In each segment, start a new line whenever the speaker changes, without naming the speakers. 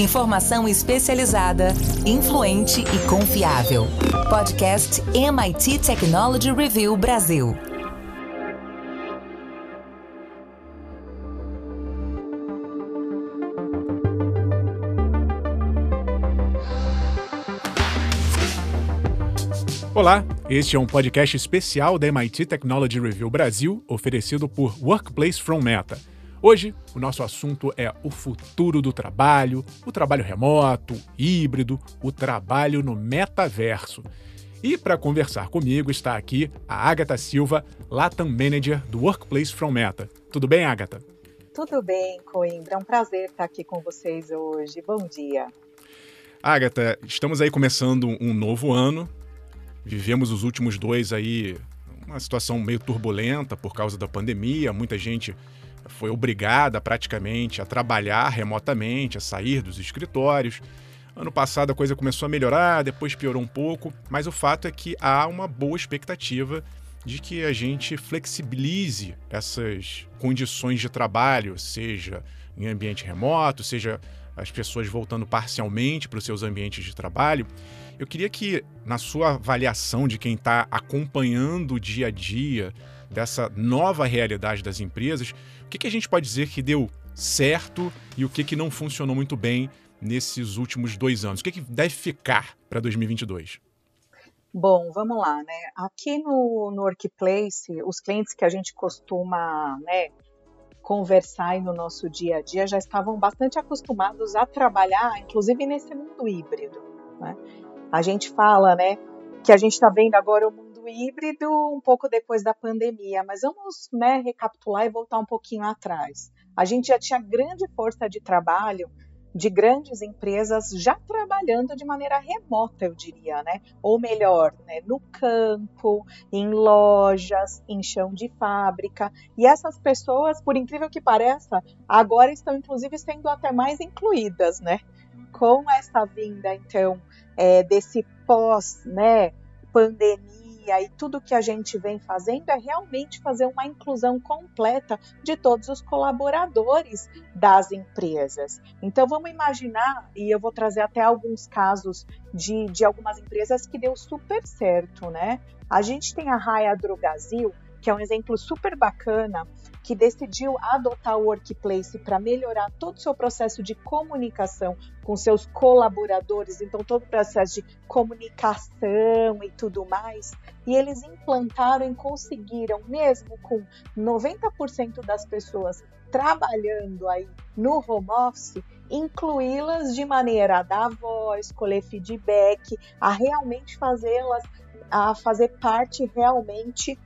Informação especializada, influente e confiável. Podcast MIT Technology Review Brasil.
Olá, este é um podcast especial da MIT Technology Review Brasil, oferecido por Workplace from Meta. Hoje, o nosso assunto é o futuro do trabalho, o trabalho remoto, híbrido, o trabalho no metaverso. E para conversar comigo está aqui a Agatha Silva, Latam Manager do Workplace from Meta. Tudo bem, Agatha?
Tudo bem, Coimbra. É um prazer estar aqui com vocês hoje. Bom dia.
Agatha, estamos aí começando um novo ano, Vivemos os últimos dois aí uma situação meio turbulenta por causa da pandemia, muita gente foi obrigada praticamente a trabalhar remotamente, a sair dos escritórios. Ano passado a coisa começou a melhorar, depois piorou um pouco, mas o fato é que há uma boa expectativa de que a gente flexibilize essas condições de trabalho, seja em ambiente remoto, seja as pessoas voltando parcialmente para os seus ambientes de trabalho. Eu queria que, na sua avaliação de quem está acompanhando o dia a dia dessa nova realidade das empresas, que, que a gente pode dizer que deu certo e o que, que não funcionou muito bem nesses últimos dois anos? O que, que deve ficar para 2022?
Bom, vamos lá, né? Aqui no, no Workplace, os clientes que a gente costuma né, conversar no nosso dia a dia já estavam bastante acostumados a trabalhar, inclusive nesse mundo híbrido. Né? A gente fala, né, que a gente está vendo agora o mundo híbrido um pouco depois da pandemia, mas vamos, né, recapitular e voltar um pouquinho atrás. A gente já tinha grande força de trabalho de grandes empresas já trabalhando de maneira remota, eu diria, né? Ou melhor, né? no campo, em lojas, em chão de fábrica. E essas pessoas, por incrível que pareça, agora estão inclusive sendo até mais incluídas, né? Com essa vinda, então, é, desse pós, né, pandemia e tudo que a gente vem fazendo é realmente fazer uma inclusão completa de todos os colaboradores das empresas. Então vamos imaginar, e eu vou trazer até alguns casos de, de algumas empresas que deu super certo, né? A gente tem a Raia Drogazil, que é um exemplo super bacana, que decidiu adotar o Workplace para melhorar todo o seu processo de comunicação com seus colaboradores, então todo o processo de comunicação e tudo mais. E eles implantaram e conseguiram, mesmo com 90% das pessoas trabalhando aí no home office, incluí-las de maneira a dar voz, colher feedback, a realmente fazê-las a fazer parte realmente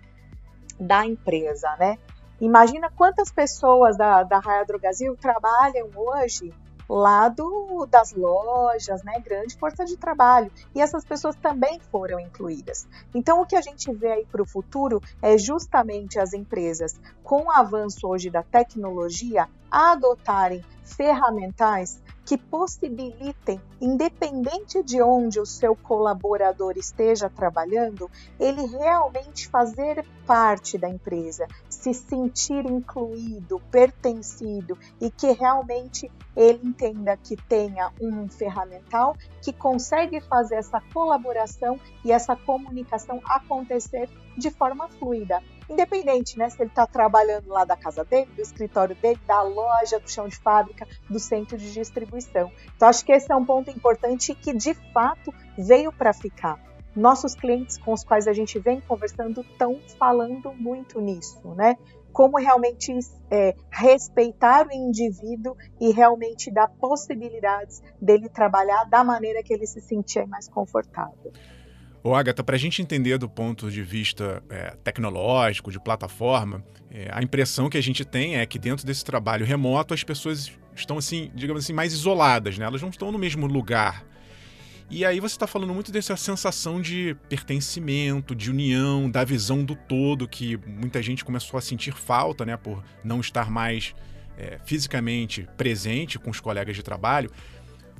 da empresa, né? Imagina quantas pessoas da, da Raia Drogazil trabalham hoje lá do, das lojas, né? Grande força de trabalho. E essas pessoas também foram incluídas. Então, o que a gente vê aí para o futuro é justamente as empresas, com o avanço hoje da tecnologia, adotarem ferramentais que possibilitem, independente de onde o seu colaborador esteja trabalhando, ele realmente fazer parte da empresa, se sentir incluído, pertencido e que realmente ele entenda que tenha um ferramental que consegue fazer essa colaboração e essa comunicação acontecer de forma fluida. Independente, né, se ele está trabalhando lá da casa dele, do escritório dele, da loja, do chão de fábrica, do centro de distribuição. Então, acho que esse é um ponto importante que, de fato, veio para ficar. Nossos clientes com os quais a gente vem conversando estão falando muito nisso, né? Como realmente é, respeitar o indivíduo e realmente dar possibilidades dele trabalhar da maneira que ele se sentir mais confortável.
Ô, Agatha, para a gente entender do ponto de vista é, tecnológico, de plataforma, é, a impressão que a gente tem é que dentro desse trabalho remoto as pessoas estão, assim, digamos assim, mais isoladas, né? Elas não estão no mesmo lugar. E aí você está falando muito dessa sensação de pertencimento, de união, da visão do todo, que muita gente começou a sentir falta, né? Por não estar mais é, fisicamente presente com os colegas de trabalho.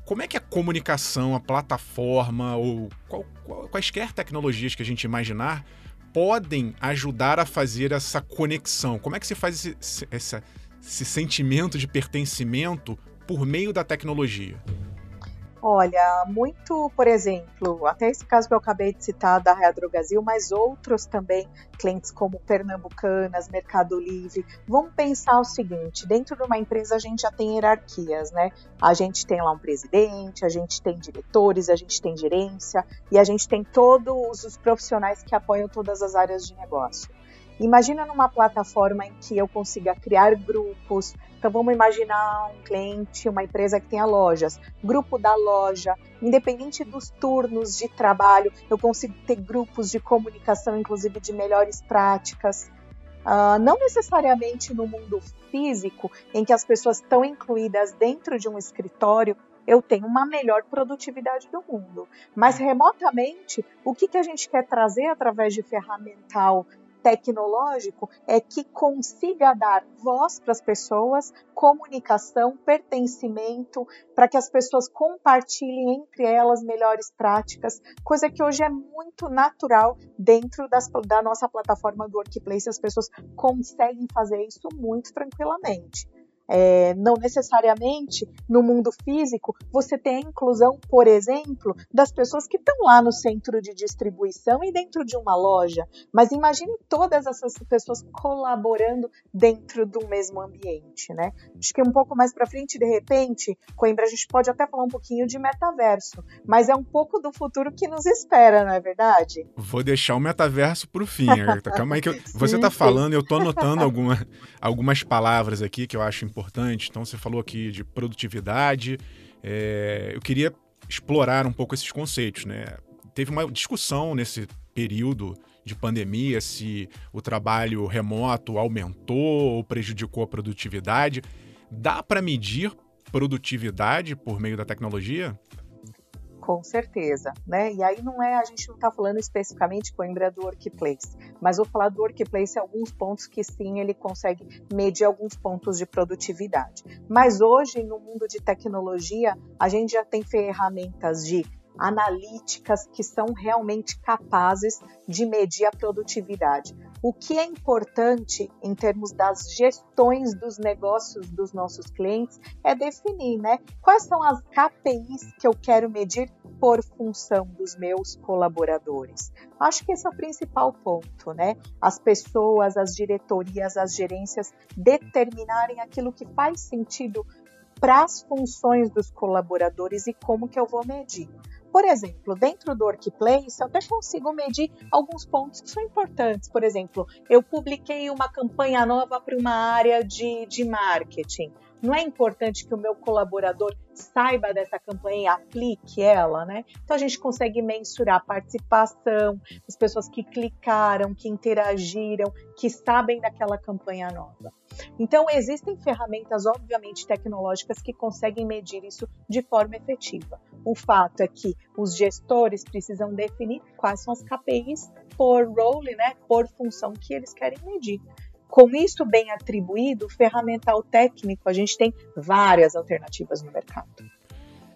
Como é que a comunicação, a plataforma ou qual, qual, quaisquer tecnologias que a gente imaginar podem ajudar a fazer essa conexão? Como é que se faz esse, esse, esse sentimento de pertencimento por meio da tecnologia?
Olha, muito, por exemplo, até esse caso que eu acabei de citar da Readrogasil, mas outros também, clientes como Pernambucanas, Mercado Livre. Vamos pensar o seguinte: dentro de uma empresa a gente já tem hierarquias, né? A gente tem lá um presidente, a gente tem diretores, a gente tem gerência e a gente tem todos os profissionais que apoiam todas as áreas de negócio. Imagina numa plataforma em que eu consiga criar grupos. Então vamos imaginar um cliente, uma empresa que tenha lojas, grupo da loja, independente dos turnos de trabalho, eu consigo ter grupos de comunicação, inclusive de melhores práticas. Uh, não necessariamente no mundo físico, em que as pessoas estão incluídas dentro de um escritório, eu tenho uma melhor produtividade do mundo. Mas remotamente, o que, que a gente quer trazer através de ferramental tecnológico é que consiga dar voz para as pessoas, comunicação, pertencimento, para que as pessoas compartilhem entre elas melhores práticas, coisa que hoje é muito natural dentro das, da nossa plataforma do Workplace, as pessoas conseguem fazer isso muito tranquilamente. É, não necessariamente no mundo físico você tem a inclusão, por exemplo, das pessoas que estão lá no centro de distribuição e dentro de uma loja. Mas imagine todas essas pessoas colaborando dentro do mesmo ambiente, né? Acho que um pouco mais para frente, de repente, Coimbra, a gente pode até falar um pouquinho de metaverso, mas é um pouco do futuro que nos espera, não é verdade?
Vou deixar o metaverso para o fim, Agatha. Calma aí que eu, você está falando, eu estou anotando alguma, algumas palavras aqui que eu acho importante. Então, você falou aqui de produtividade. É, eu queria explorar um pouco esses conceitos, né? Teve uma discussão nesse período de pandemia se o trabalho remoto aumentou ou prejudicou a produtividade. Dá para medir produtividade por meio da tecnologia?
Com certeza, né? E aí não é, a gente não está falando especificamente Coimbra do Workplace, mas vou falar do Workplace alguns pontos que sim ele consegue medir alguns pontos de produtividade. Mas hoje, no mundo de tecnologia, a gente já tem ferramentas de analíticas que são realmente capazes de medir a produtividade. O que é importante em termos das gestões dos negócios dos nossos clientes é definir, né? Quais são as KPIs que eu quero medir por função dos meus colaboradores. Acho que esse é o principal ponto, né? As pessoas, as diretorias, as gerências determinarem aquilo que faz sentido para as funções dos colaboradores e como que eu vou medir. Por exemplo, dentro do Workplace, eu até consigo medir alguns pontos que são importantes. Por exemplo, eu publiquei uma campanha nova para uma área de, de marketing. Não é importante que o meu colaborador saiba dessa campanha e aplique ela, né? Então a gente consegue mensurar a participação, as pessoas que clicaram, que interagiram, que sabem daquela campanha nova. Então existem ferramentas, obviamente, tecnológicas que conseguem medir isso de forma efetiva. O fato é que os gestores precisam definir quais são as KPIs por role, né, por função que eles querem medir. Com isso bem atribuído, ferramental técnico, a gente tem várias alternativas no mercado.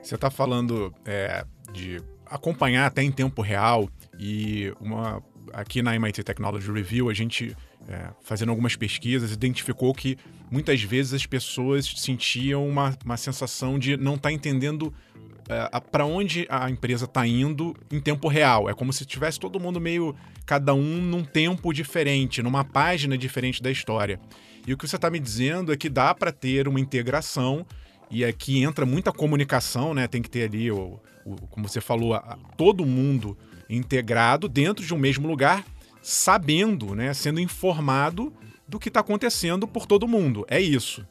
Você está falando é, de acompanhar até em tempo real e uma aqui na MIT Technology Review a gente é, fazendo algumas pesquisas identificou que muitas vezes as pessoas sentiam uma, uma sensação de não estar tá entendendo para onde a empresa está indo em tempo real. É como se tivesse todo mundo meio, cada um num tempo diferente, numa página diferente da história. E o que você está me dizendo é que dá para ter uma integração e aqui entra muita comunicação, né? Tem que ter ali, o, o como você falou, a, todo mundo integrado dentro de um mesmo lugar, sabendo, né? Sendo informado do que está acontecendo por todo mundo. É isso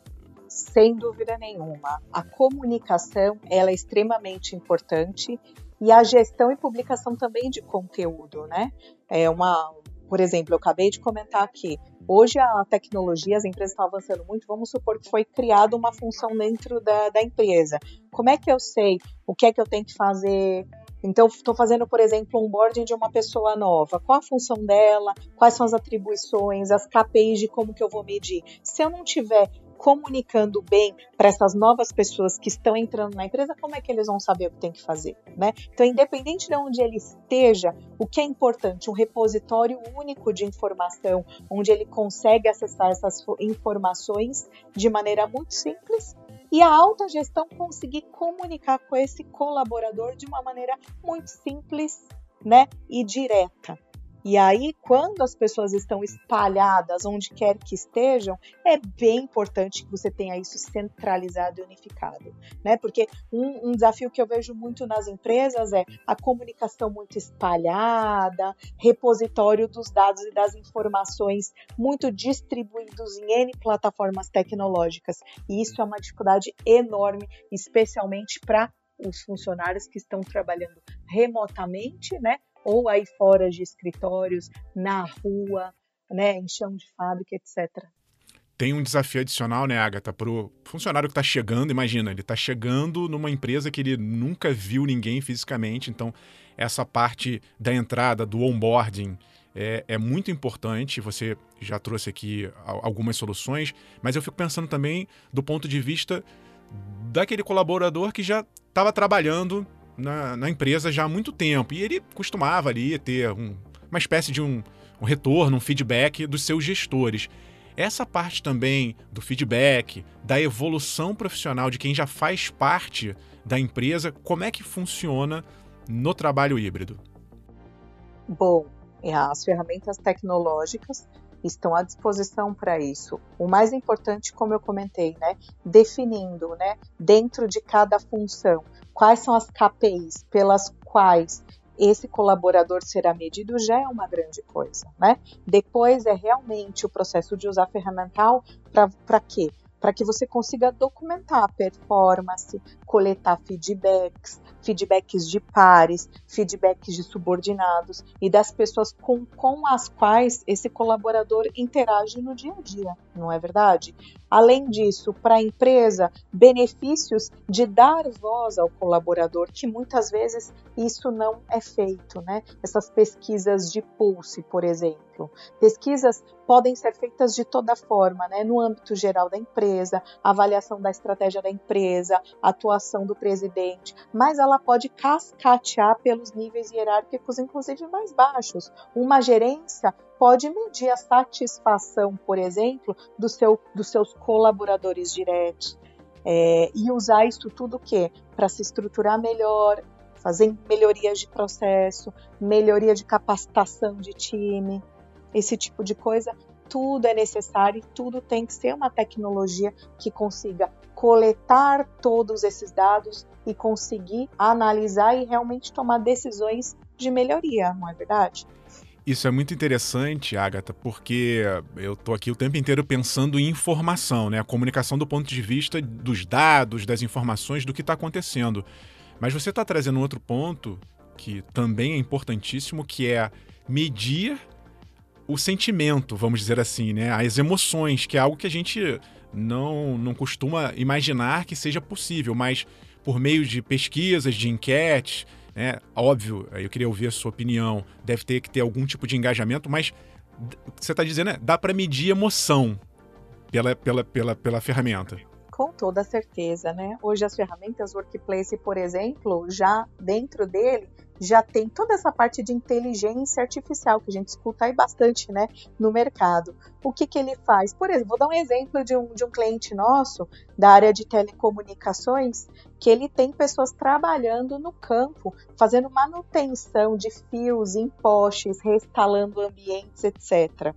sem dúvida nenhuma. A comunicação ela é extremamente importante e a gestão e publicação também de conteúdo, né? É uma, por exemplo, eu acabei de comentar aqui. Hoje a tecnologia, as empresas estão avançando muito. Vamos supor que foi criada uma função dentro da, da empresa. Como é que eu sei o que é que eu tenho que fazer? Então, estou fazendo, por exemplo, um onboarding de uma pessoa nova. Qual a função dela? Quais são as atribuições, as KPIs de como que eu vou medir? Se eu não tiver comunicando bem para essas novas pessoas que estão entrando na empresa, como é que eles vão saber o que tem que fazer, né? Então, independente de onde ele esteja, o que é importante, um repositório único de informação, onde ele consegue acessar essas informações de maneira muito simples e a alta gestão conseguir comunicar com esse colaborador de uma maneira muito simples, né, e direta. E aí, quando as pessoas estão espalhadas onde quer que estejam, é bem importante que você tenha isso centralizado e unificado, né? Porque um, um desafio que eu vejo muito nas empresas é a comunicação muito espalhada, repositório dos dados e das informações muito distribuídos em N plataformas tecnológicas. E isso é uma dificuldade enorme, especialmente para os funcionários que estão trabalhando remotamente, né? Ou aí fora de escritórios, na rua, né, em chão de fábrica, etc.
Tem um desafio adicional, né, Agatha, para o funcionário que está chegando. Imagina, ele está chegando numa empresa que ele nunca viu ninguém fisicamente. Então, essa parte da entrada, do onboarding, é, é, muito importante. Você já trouxe aqui algumas soluções, mas eu fico pensando também do ponto de vista daquele colaborador que já estava trabalhando na, na, empresa já há muito tempo. E ele costumava ali ter um, uma espécie de um, um retorno, um feedback dos seus gestores. Essa parte também do feedback, da evolução profissional de quem já faz parte da empresa, como é que funciona no trabalho híbrido?
Bom, é, as ferramentas tecnológicas estão à disposição para isso. O mais importante, como eu comentei, né, definindo, né, dentro de cada função, quais são as KPIs pelas quais esse colaborador será medido já é uma grande coisa, né? Depois é realmente o processo de usar ferramental para quê? Para que você consiga documentar a performance, coletar feedbacks, feedbacks de pares, feedbacks de subordinados e das pessoas com, com as quais esse colaborador interage no dia a dia, não é verdade? Além disso, para a empresa, benefícios de dar voz ao colaborador, que muitas vezes isso não é feito, né? Essas pesquisas de pulse, por exemplo. Pesquisas podem ser feitas de toda forma, né? No âmbito geral da empresa, avaliação da estratégia da empresa, atuação do presidente, mas ela pode cascatear pelos níveis hierárquicos, inclusive mais baixos. Uma gerência pode medir a satisfação, por exemplo, do seu, dos seus colaboradores diretos. É, e usar isso tudo o quê? Para se estruturar melhor, fazer melhorias de processo, melhoria de capacitação de time, esse tipo de coisa, tudo é necessário e tudo tem que ser uma tecnologia que consiga coletar todos esses dados e conseguir analisar e realmente tomar decisões de melhoria, não é verdade?
Isso é muito interessante, Agatha, porque eu estou aqui o tempo inteiro pensando em informação, né? A comunicação do ponto de vista dos dados, das informações, do que está acontecendo. Mas você está trazendo um outro ponto que também é importantíssimo, que é medir o sentimento, vamos dizer assim, né? As emoções, que é algo que a gente não, não costuma imaginar que seja possível, mas por meio de pesquisas, de enquetes, né? Óbvio, eu queria ouvir a sua opinião. Deve ter que ter algum tipo de engajamento, mas você está dizendo, né? Dá para medir emoção pela, pela, pela, pela ferramenta.
Com toda certeza, né? Hoje as ferramentas Workplace, por exemplo, já dentro dele já tem toda essa parte de inteligência artificial que a gente escuta aí bastante, né, no mercado. O que, que ele faz? Por exemplo, vou dar um exemplo de um, de um cliente nosso da área de telecomunicações, que ele tem pessoas trabalhando no campo, fazendo manutenção de fios em postes, reinstalando ambientes, etc.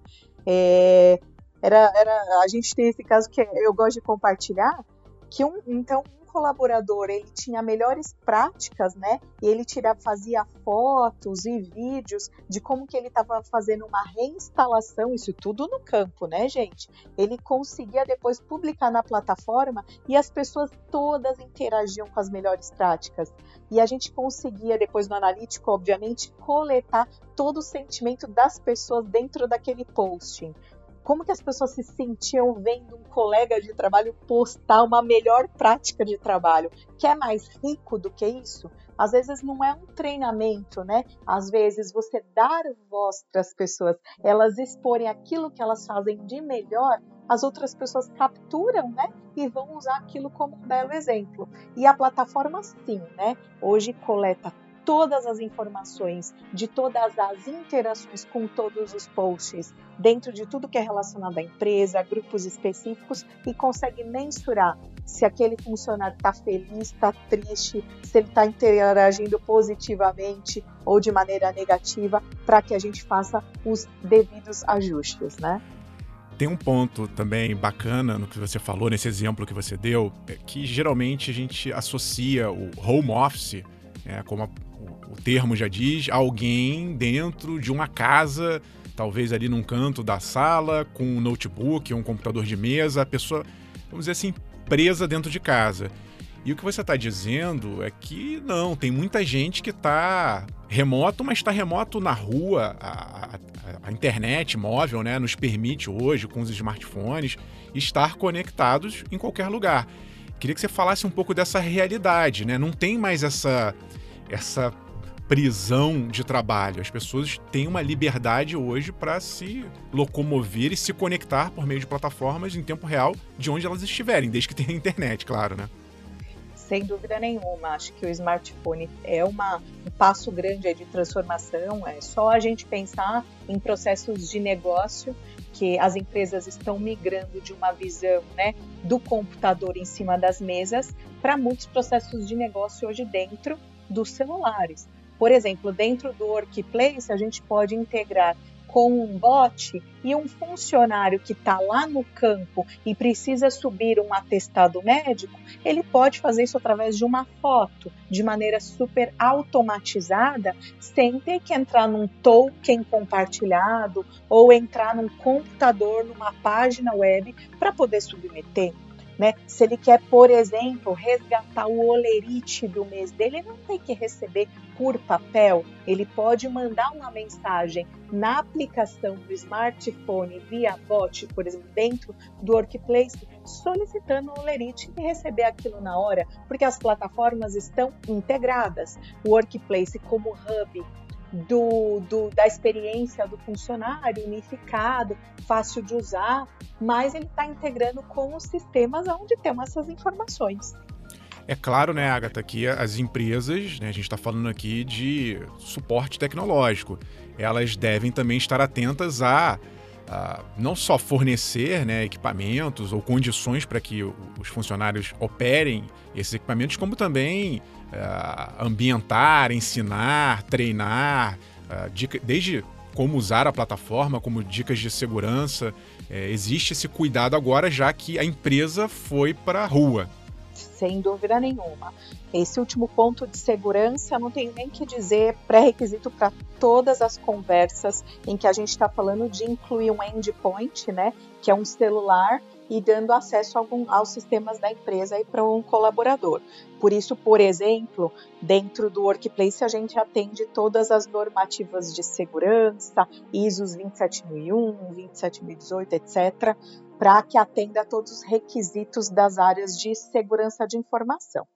É, era, era, a gente tem esse caso que eu gosto de compartilhar, que um, então colaborador ele tinha melhores práticas, né? E ele tira, fazia fotos e vídeos de como que ele estava fazendo uma reinstalação, isso tudo no campo, né, gente? Ele conseguia depois publicar na plataforma e as pessoas todas interagiam com as melhores práticas. E a gente conseguia depois no analítico, obviamente, coletar todo o sentimento das pessoas dentro daquele posting como que as pessoas se sentiam vendo um colega de trabalho postar uma melhor prática de trabalho? Que é mais rico do que isso? Às vezes não é um treinamento, né? Às vezes você dar voz para as pessoas, elas exporem aquilo que elas fazem de melhor, as outras pessoas capturam, né? E vão usar aquilo como um belo exemplo. E a plataforma sim, né? Hoje coleta todas as informações, de todas as interações com todos os posts, dentro de tudo que é relacionado à empresa, grupos específicos, e consegue mensurar se aquele funcionário está feliz, está triste, se ele está interagindo positivamente ou de maneira negativa, para que a gente faça os devidos ajustes, né?
Tem um ponto também bacana no que você falou, nesse exemplo que você deu, é que geralmente a gente associa o home office, é, como o, termo já diz, alguém dentro de uma casa, talvez ali num canto da sala, com um notebook, um computador de mesa, a pessoa, vamos dizer assim, presa dentro de casa. E o que você está dizendo é que não, tem muita gente que está remoto, mas está remoto na rua. A, a, a, internet móvel né, nos permite hoje, com os smartphones, estar conectados em qualquer lugar. Queria que você falasse um pouco dessa realidade, né? Não tem mais essa, essa prisão de trabalho. As pessoas têm uma liberdade hoje para se locomover e se conectar por meio de plataformas em tempo real de onde elas estiverem, desde que tenha internet, claro, né?
sem dúvida nenhuma. Acho que o smartphone é uma, um passo grande de transformação. É só a gente pensar em processos de negócio que as empresas estão migrando de uma visão né, do computador em cima das mesas para muitos processos de negócio hoje dentro dos celulares. Por exemplo, dentro do Workplace, a gente pode integrar com um bot e um funcionário que está lá no campo e precisa subir um atestado médico, ele pode fazer isso através de uma foto, de maneira super automatizada, sem ter que entrar num token compartilhado ou entrar num computador, numa página web para poder submeter. Né? Se ele quer, por exemplo, resgatar o olerite do mês dele, ele não tem que receber por papel. Ele pode mandar uma mensagem na aplicação do smartphone via bot, por exemplo, dentro do Workplace, solicitando o olerite e receber aquilo na hora, porque as plataformas estão integradas. O Workplace como hub do, do, da experiência do funcionário, unificado, fácil de usar, mas ele está integrando com os sistemas onde tem essas informações.
É claro, né, Agatha, que as empresas, né, a gente está falando aqui de suporte tecnológico, elas devem também estar atentas a, a não só fornecer né, equipamentos ou condições para que os funcionários operem esses equipamentos, como também uh, ambientar, ensinar, treinar, uh, dica, desde como usar a plataforma, como dicas de segurança. É, existe esse cuidado agora, já que a empresa foi para a rua.
Sem dúvida nenhuma. Esse último ponto de segurança, não tenho nem que dizer, pré-requisito para todas as conversas em que a gente está falando de incluir um endpoint, né, que é um celular e dando acesso algum, aos sistemas da empresa para um colaborador. Por isso, por exemplo, dentro do Workplace a gente atende todas as normativas de segurança, ISOs 27001, 27018, etc., para que atenda todos os requisitos das áreas de segurança de informação.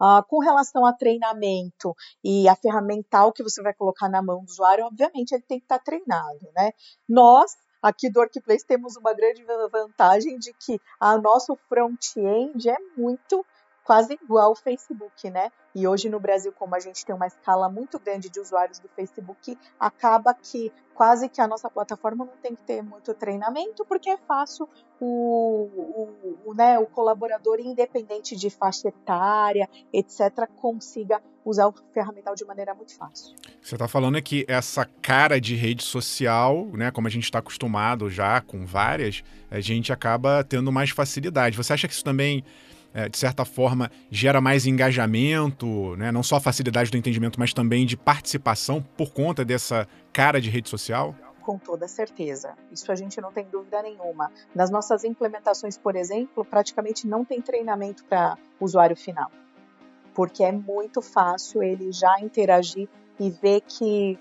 Uh, com relação a treinamento e a ferramental que você vai colocar na mão do usuário, obviamente ele tem que estar treinado, né? Nós, Aqui do Workplace temos uma grande vantagem de que a nosso front-end é muito quase igual ao Facebook, né? E hoje no Brasil, como a gente tem uma escala muito grande de usuários do Facebook, acaba que quase que a nossa plataforma não tem que ter muito treinamento, porque é fácil o, o, o, né, o colaborador, independente de faixa etária, etc., consiga usar o ferramental de maneira muito fácil.
Você está falando que essa cara de rede social, né, como a gente está acostumado já com várias, a gente acaba tendo mais facilidade. Você acha que isso também é, de certa forma, gera mais engajamento, né? não só facilidade do entendimento, mas também de participação por conta dessa cara de rede social?
Com toda certeza. Isso a gente não tem dúvida nenhuma. Nas nossas implementações, por exemplo, praticamente não tem treinamento para usuário final, porque é muito fácil ele já interagir e ver que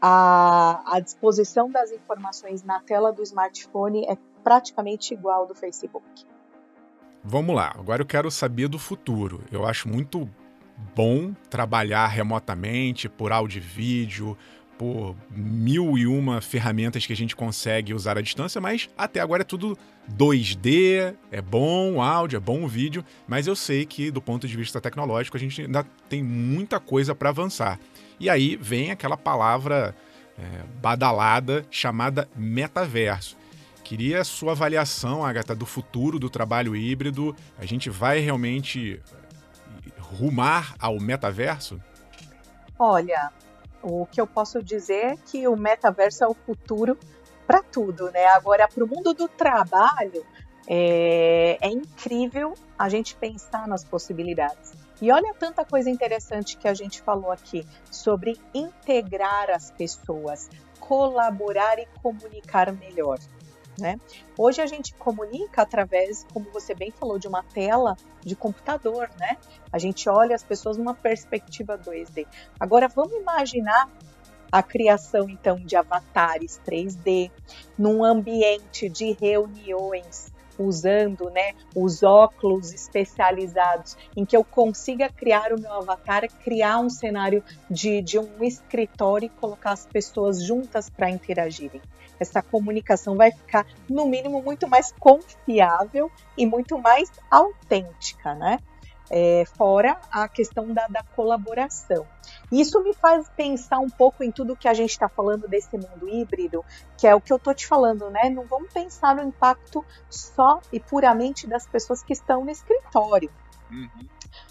a, a disposição das informações na tela do smartphone é praticamente igual ao do Facebook.
Vamos lá, agora eu quero saber do futuro. Eu acho muito bom trabalhar remotamente por áudio e vídeo, por mil e uma ferramentas que a gente consegue usar à distância, mas até agora é tudo 2D, é bom o áudio, é bom o vídeo, mas eu sei que do ponto de vista tecnológico a gente ainda tem muita coisa para avançar. E aí vem aquela palavra é, badalada chamada metaverso. Queria a sua avaliação, Agatha, do futuro do trabalho híbrido. A gente vai realmente rumar ao metaverso?
Olha, o que eu posso dizer é que o metaverso é o futuro para tudo, né? Agora, para o mundo do trabalho, é, é incrível a gente pensar nas possibilidades. E olha tanta coisa interessante que a gente falou aqui sobre integrar as pessoas, colaborar e comunicar melhor. Né? Hoje a gente comunica através, como você bem falou, de uma tela de computador, né? A gente olha as pessoas numa perspectiva 2D. Agora vamos imaginar a criação então de avatares 3D num ambiente de reuniões usando né, os óculos especializados, em que eu consiga criar o meu avatar, criar um cenário de, de um escritório e colocar as pessoas juntas para interagirem. Essa comunicação vai ficar, no mínimo, muito mais confiável e muito mais autêntica, né? É, fora a questão da, da, colaboração. Isso me faz pensar um pouco em tudo que a gente está falando desse mundo híbrido, que é o que eu estou te falando, né? Não vamos pensar no impacto só e puramente das pessoas que estão no escritório. Uhum.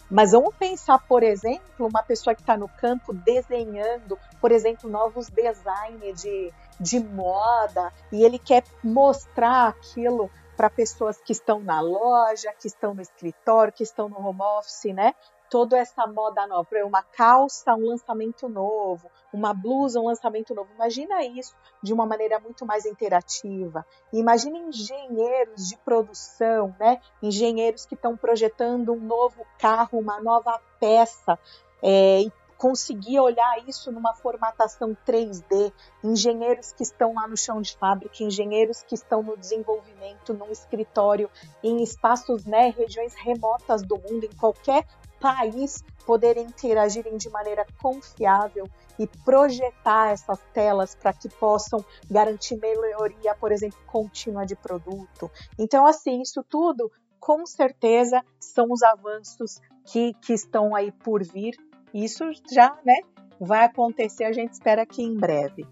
Mas vamos pensar, por exemplo, uma pessoa que está no campo desenhando, por exemplo, novos designs de, de moda, e ele quer mostrar aquilo para pessoas que estão na loja, que estão no escritório, que estão no home office, né? Toda essa moda nova, uma calça, um lançamento novo, uma blusa, um lançamento novo. Imagina isso de uma maneira muito mais interativa. Imagina engenheiros de produção, né? Engenheiros que estão projetando um novo carro, uma nova peça, é, e conseguir olhar isso numa formatação 3D, engenheiros que estão lá no chão de fábrica, engenheiros que estão no desenvolvimento, num escritório, em espaços, né, regiões remotas do mundo, em qualquer país, poderem interagirem de maneira confiável e projetar essas telas para que possam garantir melhoria, por exemplo, contínua de produto. Então, assim, isso tudo com certeza são os avanços que, que estão aí por vir isso já, né, vai acontecer, a gente espera que em breve.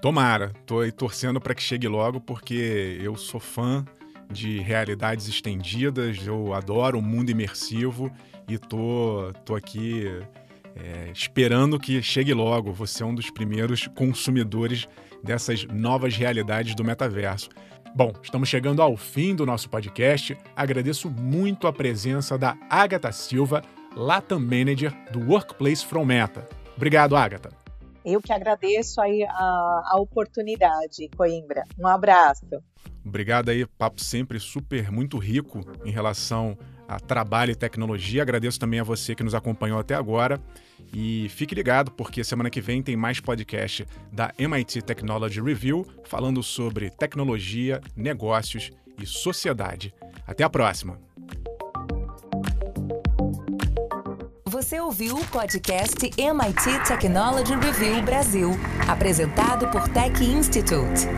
Tomara, tô aí torcendo para que chegue logo, porque eu sou fã de realidades estendidas, eu adoro o mundo imersivo e tô, tô aqui é, esperando que chegue logo. Você é um dos primeiros consumidores dessas novas realidades do metaverso. Bom, estamos chegando ao fim do nosso podcast. Agradeço muito a presença da Agatha Silva, Latam Manager do Workplace from Meta. Obrigado, Agatha.
Eu que agradeço aí a, a oportunidade, Coimbra. Um abraço.
Obrigado aí, papo sempre super muito rico em relação a trabalho e tecnologia. Agradeço também a você que nos acompanhou até agora. E fique ligado, porque semana que vem tem mais podcast da MIT Technology Review falando sobre tecnologia, negócios e sociedade. Até a próxima!
Você ouviu o podcast MIT Technology Review Brasil, apresentado por Tech Institute.